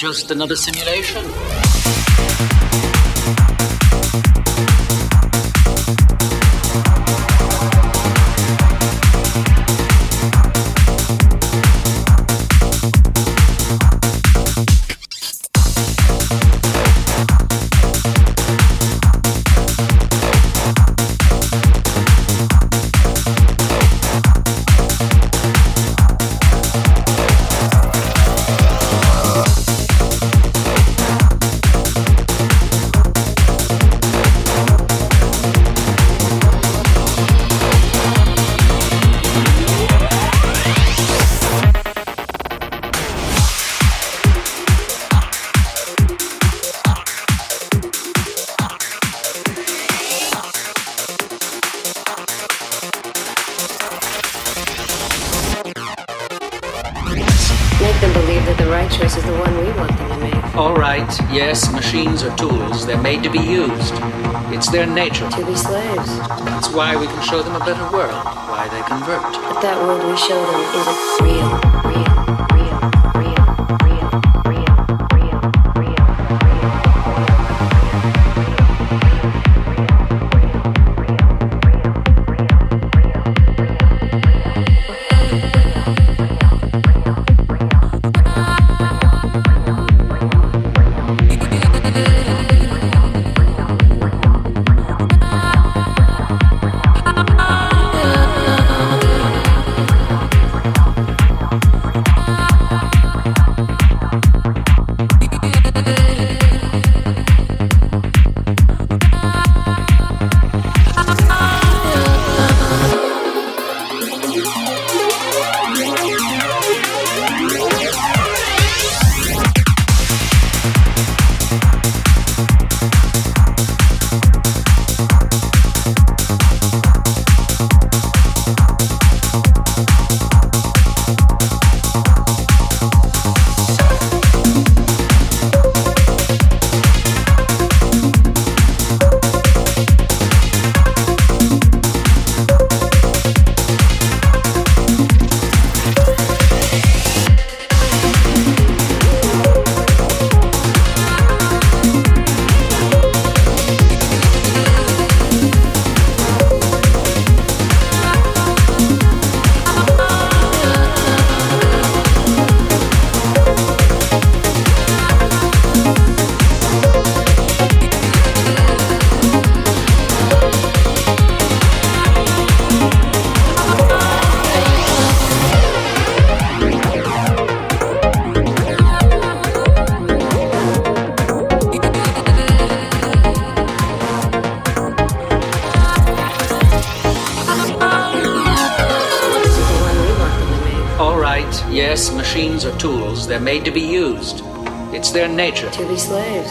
just another simulation? Their nature. To be slaves. That's why we can show them a better world, why they convert. But that world we show them isn't real. They're made to be used. It's their nature. To be slaves.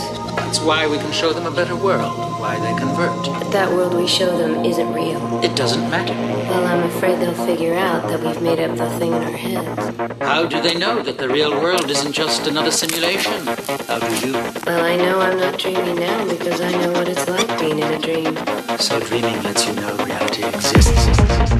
It's why we can show them a better world, why they convert. But that world we show them isn't real. It doesn't matter. Well, I'm afraid they'll figure out that we've made up the thing in our heads. How do they know that the real world isn't just another simulation? How do you? Well, I know I'm not dreaming now because I know what it's like being in a dream. So dreaming lets you know reality exists.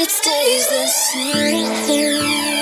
It stays the same.